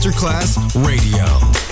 Masterclass Radio,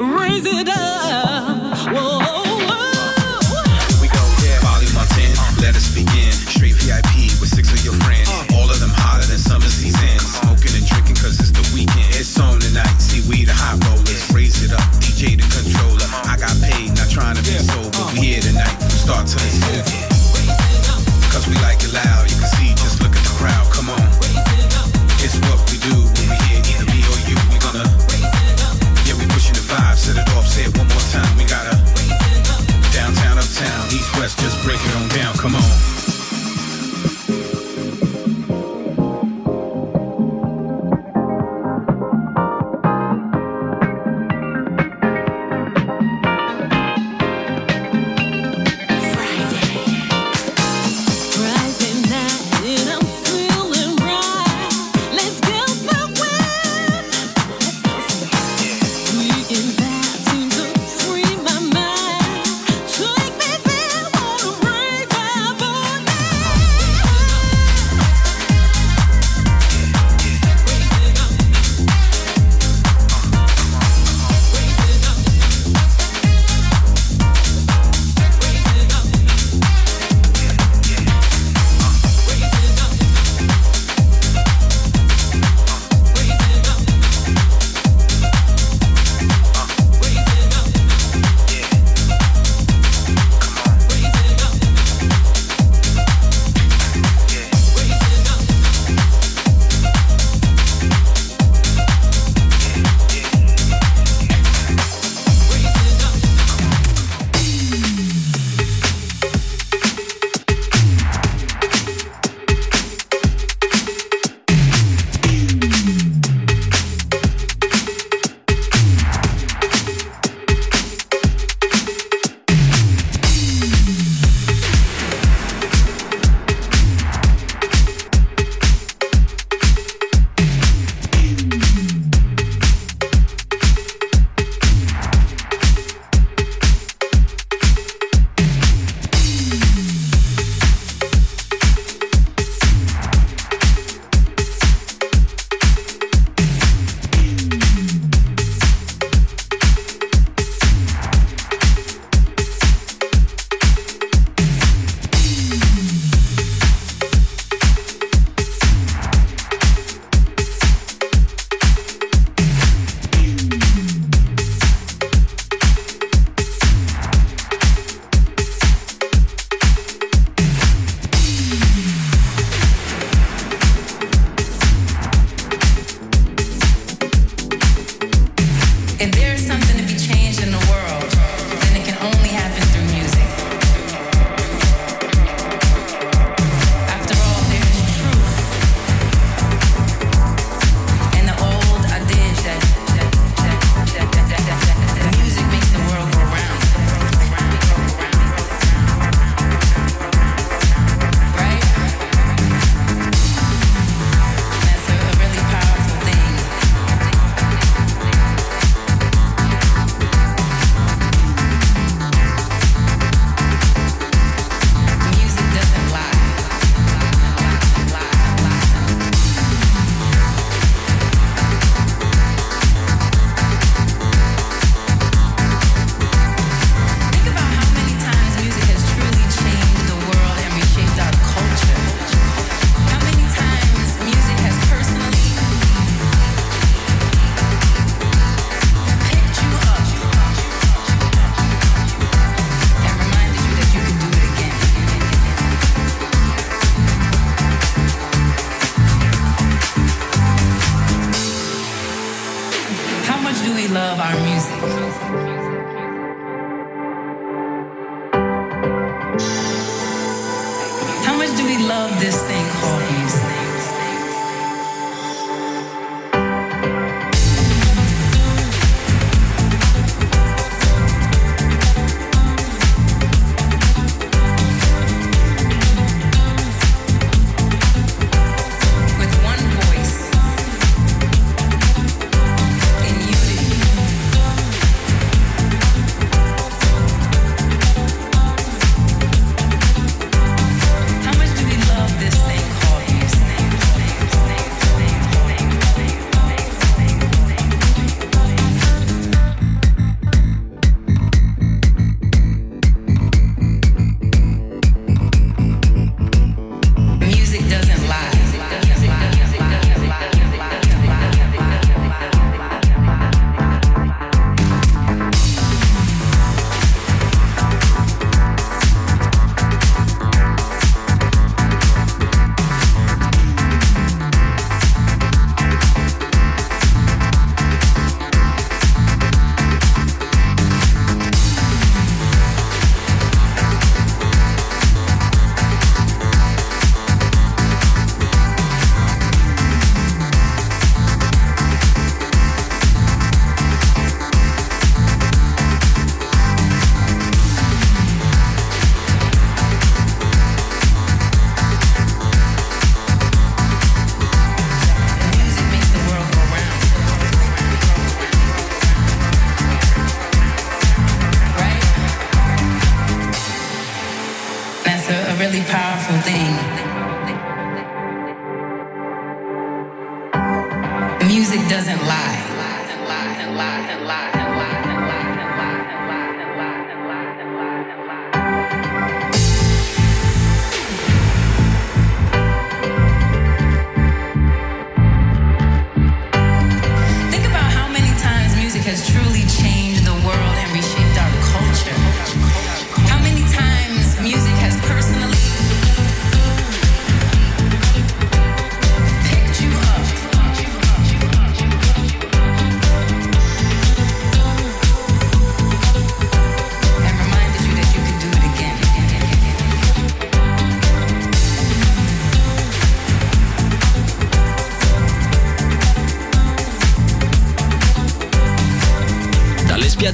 Raise it up.